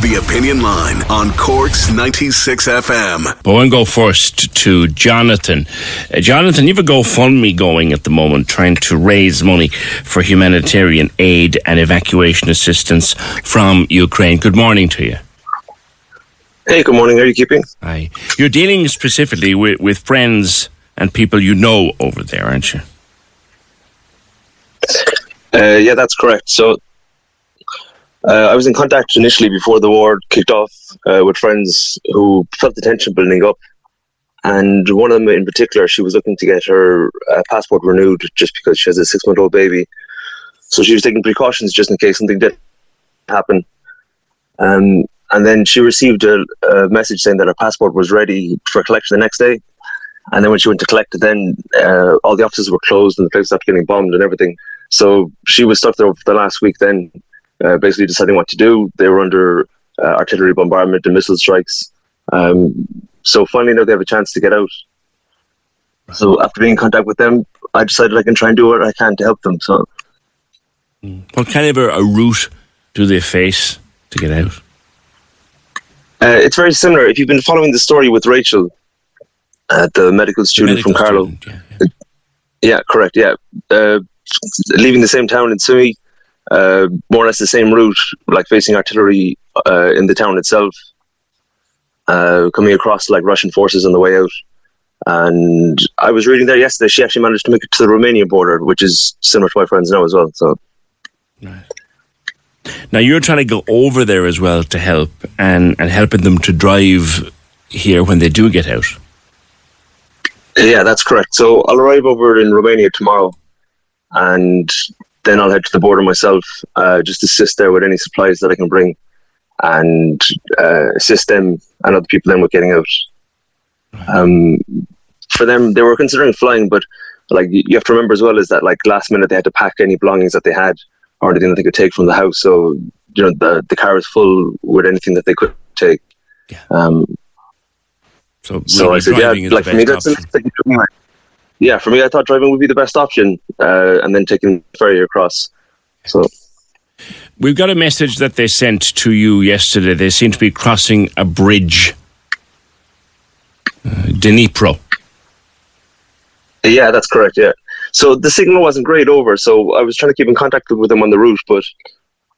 The Opinion Line on Corks 96 FM. But we'll go first to Jonathan. Uh, Jonathan, you have a GoFundMe going at the moment trying to raise money for humanitarian aid and evacuation assistance from Ukraine. Good morning to you. Hey, good morning. How are you keeping? Hi. You're dealing specifically with, with friends and people you know over there, aren't you? Uh, yeah, that's correct. So uh, I was in contact initially before the war kicked off uh, with friends who felt the tension building up. And one of them in particular, she was looking to get her uh, passport renewed just because she has a six month old baby. So she was taking precautions just in case something did happen. Um, and then she received a, a, message saying that her passport was ready for collection the next day. And then when she went to collect it, then uh, all the offices were closed and the place started getting bombed and everything. So she was stuck there for the last week then uh, basically deciding what to do. They were under uh, artillery bombardment and missile strikes. Um, so finally, now they have a chance to get out. So after being in contact with them, I decided I can try and do what I can to help them. So, hmm. what kind of a, route do they face to get out? Uh, it's very similar. If you've been following the story with Rachel, uh, the medical student the medical from Carlow, yeah, yeah. yeah, correct, yeah, uh, leaving the same town in Sumy, uh, more or less the same route, like facing artillery uh, in the town itself, uh, coming across like Russian forces on the way out. And I was reading there yesterday. She actually managed to make it to the Romanian border, which is similar to my friends now as well. So, right. Now you're trying to go over there as well to help and and helping them to drive here when they do get out. Yeah, that's correct. So I'll arrive over in Romania tomorrow, and then I'll head to the border myself, uh, just assist there with any supplies that I can bring, and uh, assist them and other people then with getting out. Um, for them, they were considering flying, but like you have to remember as well is that like last minute they had to pack any belongings that they had or anything that they could take from the house. So you know the the car was full with anything that they could take. Yeah. Um, so, so I said, yeah, like for me, that's yeah, for me, I thought driving would be the best option, uh, and then taking the ferry across. So. We've got a message that they sent to you yesterday. They seem to be crossing a bridge. Uh, Dnipro. Yeah, that's correct. Yeah. So the signal wasn't great over, so I was trying to keep in contact with them on the route, but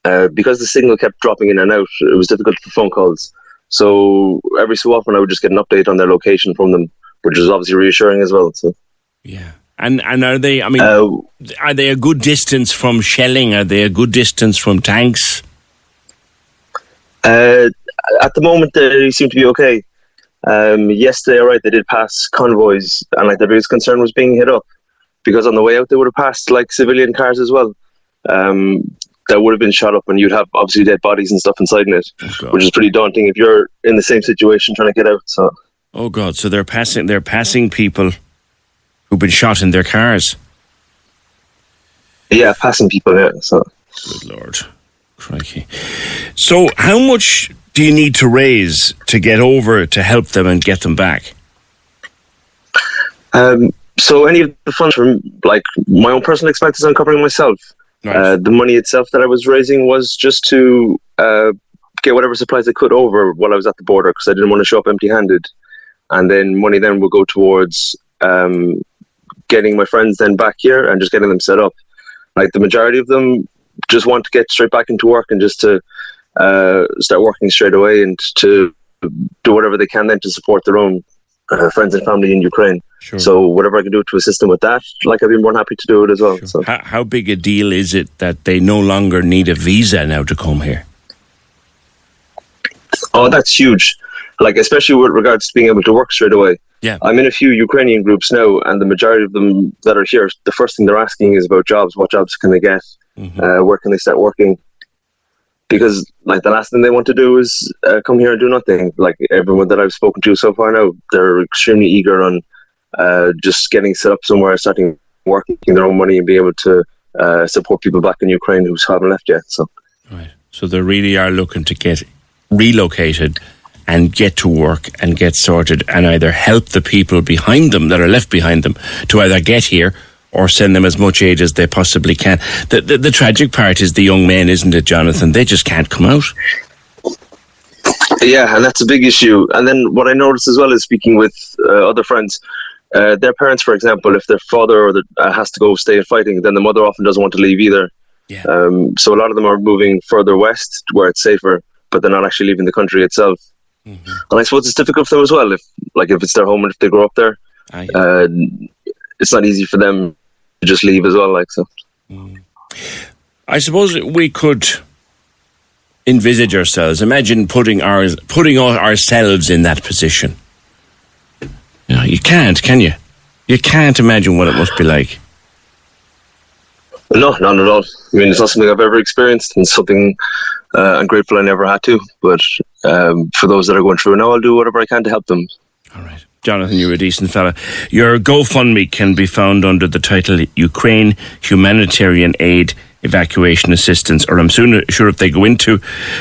uh, because the signal kept dropping in and out, it was difficult for phone calls. So every so often, I would just get an update on their location from them, which was obviously reassuring as well. So. Yeah. And and are they? I mean, uh, are they a good distance from shelling? Are they a good distance from tanks? Uh, at the moment, they seem to be okay. Um, yesterday, all right, they did pass convoys, and like their biggest concern was being hit up because on the way out they would have passed like civilian cars as well. Um, that would have been shot up, and you'd have obviously dead bodies and stuff inside in it, oh which is pretty daunting if you're in the same situation trying to get out. So, oh god, so they're passing, they're passing people who've been shot in their cars. Yeah, passing people. Yeah. So. Good lord, crikey. So, how much do you need to raise to get over to help them and get them back? Um, so, any of the funds from like my own personal expenses, I'm covering myself. Nice. Uh, the money itself that I was raising was just to uh, get whatever supplies I could over while I was at the border because I didn't want to show up empty-handed. And then money then will go towards um, getting my friends then back here and just getting them set up. Like the majority of them just want to get straight back into work and just to uh, start working straight away and to do whatever they can then to support their own uh, friends and family in Ukraine. Sure. So whatever I can do to assist them with that, like I'd be more happy to do it as well. Sure. So. How, how big a deal is it that they no longer need a visa now to come here? Oh, that's huge. Like especially with regards to being able to work straight away. Yeah. I'm in a few Ukrainian groups now, and the majority of them that are here, the first thing they're asking is about jobs. What jobs can they get? Mm-hmm. Uh, where can they start working? because like the last thing they want to do is uh, come here and do nothing. Like everyone that I've spoken to so far now, they're extremely eager on uh, just getting set up somewhere, starting working their own money, and be able to uh, support people back in Ukraine who haven't left yet. So, right. So they really are looking to get relocated and get to work and get sorted, and either help the people behind them that are left behind them to either get here or send them as much aid as they possibly can. The, the, the tragic part is the young men, isn't it, Jonathan? They just can't come out. Yeah, and that's a big issue. And then what I noticed as well is speaking with uh, other friends, uh, their parents, for example, if their father or the, uh, has to go stay in fighting, then the mother often doesn't want to leave either. Yeah. Um, so a lot of them are moving further west where it's safer, but they're not actually leaving the country itself. Mm-hmm. And I suppose it's difficult for them as well. If like if it's their home and if they grow up there, ah, yeah. uh, it's not easy for them to just leave as well. Like so. I suppose we could envisage ourselves. Imagine putting ours, putting ourselves in that position. You know, you can't, can you? You can't imagine what it must be like. No, none at all. I mean, it's not something I've ever experienced, and something uh, I'm grateful I never had to. But um, for those that are going through now, I'll do whatever I can to help them. All right. Jonathan, you're a decent fella. Your GoFundMe can be found under the title Ukraine Humanitarian Aid Evacuation Assistance, or I'm soon sure if they go into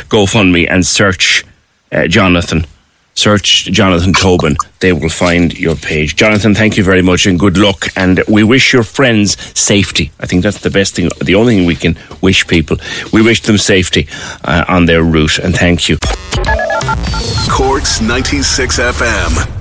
GoFundMe and search uh, Jonathan, search Jonathan Tobin, they will find your page. Jonathan, thank you very much and good luck. And we wish your friends safety. I think that's the best thing, the only thing we can wish people. We wish them safety uh, on their route, and thank you. Corks 96 FM.